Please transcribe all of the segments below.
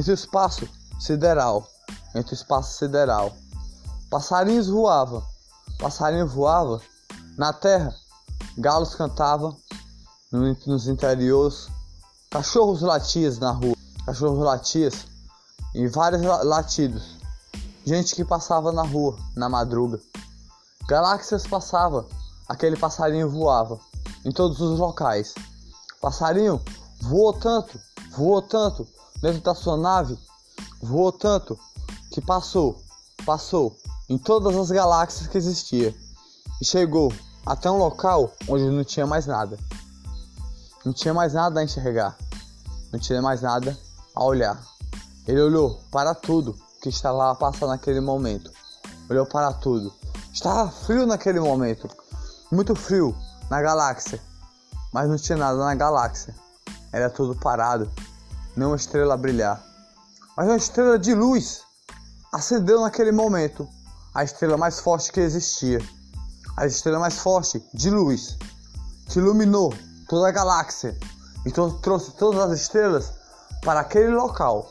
entre o espaço sideral, entre o espaço sideral. Passarinhos voavam, passarinho voava na terra, galos cantavam nos interiores, cachorros latiam na rua, cachorros latiam em vários latidos. Gente que passava na rua, na madruga. Galáxias passava, aquele passarinho voava em todos os locais. Passarinho voou tanto, voou tanto dentro da sua nave, voou tanto que passou, passou em todas as galáxias que existia e chegou até um local onde não tinha mais nada. Não tinha mais nada a enxergar, não tinha mais nada a olhar. Ele olhou para tudo que estava passando naquele momento. Olhou para tudo. Estava frio naquele momento, muito frio na galáxia, mas não tinha nada na galáxia. Era tudo parado, nenhuma estrela a brilhar. Mas uma estrela de luz acendeu naquele momento a estrela mais forte que existia. A estrela mais forte de luz que iluminou toda a galáxia e trouxe todas as estrelas para aquele local.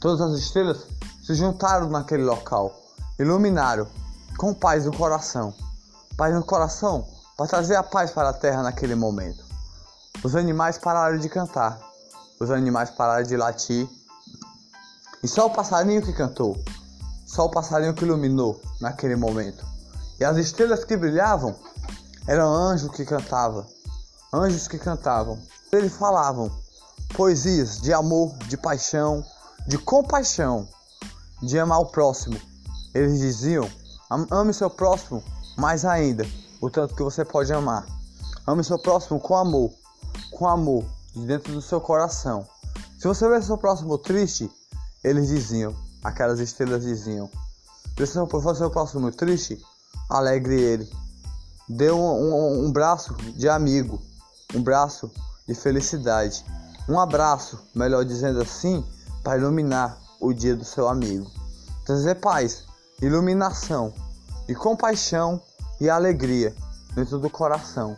Todas as estrelas se juntaram naquele local, iluminaram com paz no coração. Paz no coração para trazer a paz para a terra naquele momento. Os animais pararam de cantar, os animais pararam de latir, e só o passarinho que cantou. Só o passarinho que iluminou naquele momento. E as estrelas que brilhavam eram anjos que cantavam. Anjos que cantavam. Eles falavam poesias de amor, de paixão, de compaixão, de amar o próximo. Eles diziam: ame seu próximo mais ainda, o tanto que você pode amar. Ame seu próximo com amor, com amor, de dentro do seu coração. Se você vê seu próximo triste, eles diziam: aquelas estrelas diziam. Se for seu próximo triste, alegre ele. Dê um, um, um braço de amigo, um braço de felicidade, um abraço, melhor dizendo assim, para iluminar o dia do seu amigo. Trazer paz, iluminação e compaixão e alegria dentro do coração.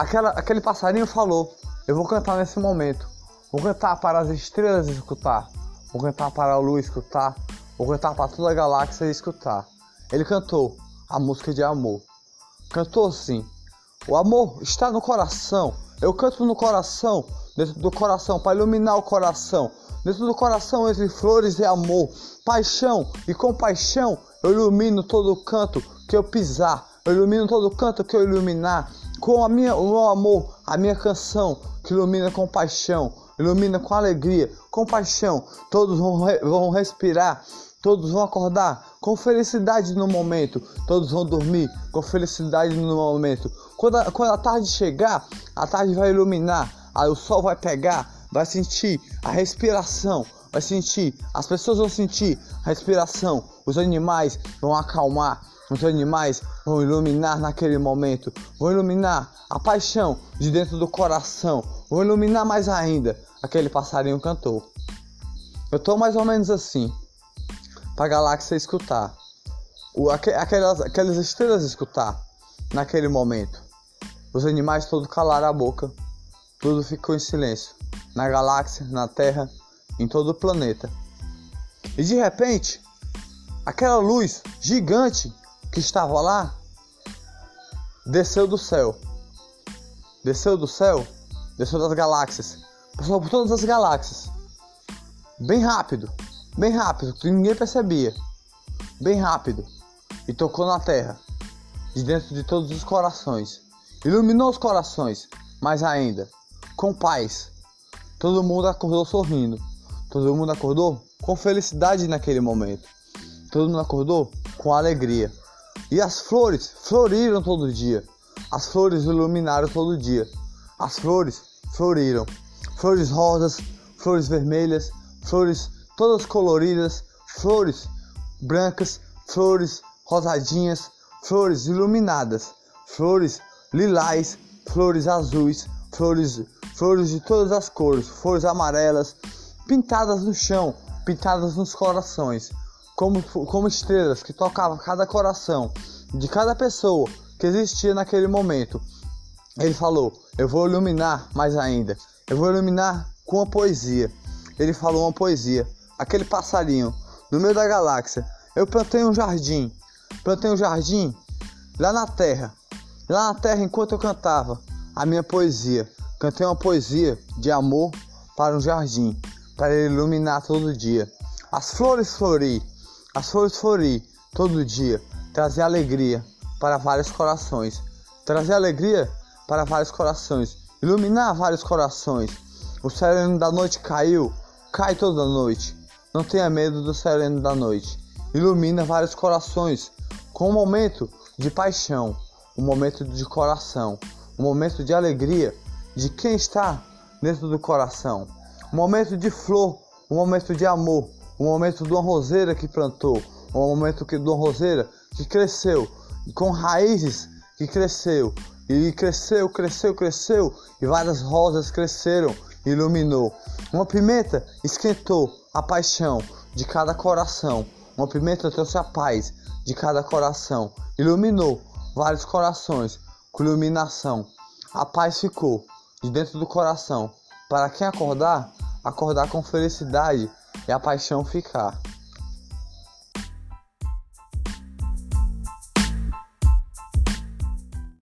Aquela, aquele passarinho falou: Eu vou cantar nesse momento. Vou cantar para as estrelas escutar. Vou cantar para a lua escutar. Vou cantar para toda a galáxia escutar. Ele cantou a música de amor. Cantou assim: O amor está no coração. Eu canto no coração, dentro do coração, para iluminar o coração. Dentro do coração, entre flores e amor, paixão e compaixão, eu ilumino todo canto que eu pisar. Eu ilumino todo canto que eu iluminar. Com a minha, o meu amor, a minha canção, que ilumina com paixão ilumina com alegria, com paixão. Todos vão, re vão respirar, todos vão acordar com felicidade no momento, todos vão dormir com felicidade no momento. Quando a, quando a tarde chegar, a tarde vai iluminar, aí o sol vai pegar, vai sentir a respiração, vai sentir, as pessoas vão sentir a respiração, os animais vão acalmar, os animais vão iluminar naquele momento, vão iluminar a paixão de dentro do coração, vão iluminar mais ainda aquele passarinho cantou. Eu tô mais ou menos assim, pra galáxia escutar, o, aquelas, aquelas estrelas escutar naquele momento. Os animais todos calaram a boca, tudo ficou em silêncio, na galáxia, na Terra, em todo o planeta. E de repente, aquela luz gigante que estava lá desceu do céu. Desceu do céu, desceu das galáxias Passou por todas as galáxias. Bem rápido, bem rápido, que ninguém percebia. Bem rápido. E tocou na terra, de dentro de todos os corações. Iluminou os corações, mais ainda, com paz. Todo mundo acordou sorrindo. Todo mundo acordou com felicidade naquele momento. Todo mundo acordou com alegria. E as flores floriram todo dia. As flores iluminaram todo dia. As flores floriram flores rosas, flores vermelhas, flores todas coloridas, flores brancas, flores rosadinhas, flores iluminadas, flores lilás, flores azuis, flores, flores de todas as cores, flores amarelas, pintadas no chão, pintadas nos corações, como, como estrelas que tocavam cada coração de cada pessoa que existia naquele momento. Ele falou: Eu vou iluminar mais ainda. Eu vou iluminar com a poesia. ele falou uma poesia. Aquele passarinho, no meio da galáxia. Eu plantei um jardim, plantei um jardim lá na terra. Lá na terra, enquanto eu cantava a minha poesia, cantei uma poesia de amor para um jardim, para ele iluminar todo dia. As flores flori, as flores flori todo dia, trazer alegria para vários corações, trazer alegria para vários corações, iluminar vários corações. O sereno da noite caiu, cai toda noite. Não tenha medo do sereno da noite. Ilumina vários corações com um momento de paixão, um momento de coração, um momento de alegria de quem está dentro do coração, um momento de flor, um momento de amor, um momento de uma roseira que plantou, um momento que, de uma roseira que cresceu, com raízes que cresceu, e cresceu, cresceu, cresceu, e várias rosas cresceram, iluminou. Uma pimenta esquentou a paixão de cada coração. Uma pimenta trouxe a paz de cada coração, iluminou vários corações com iluminação. A paz ficou de dentro do coração. Para quem acordar, acordar com felicidade e a paixão ficar.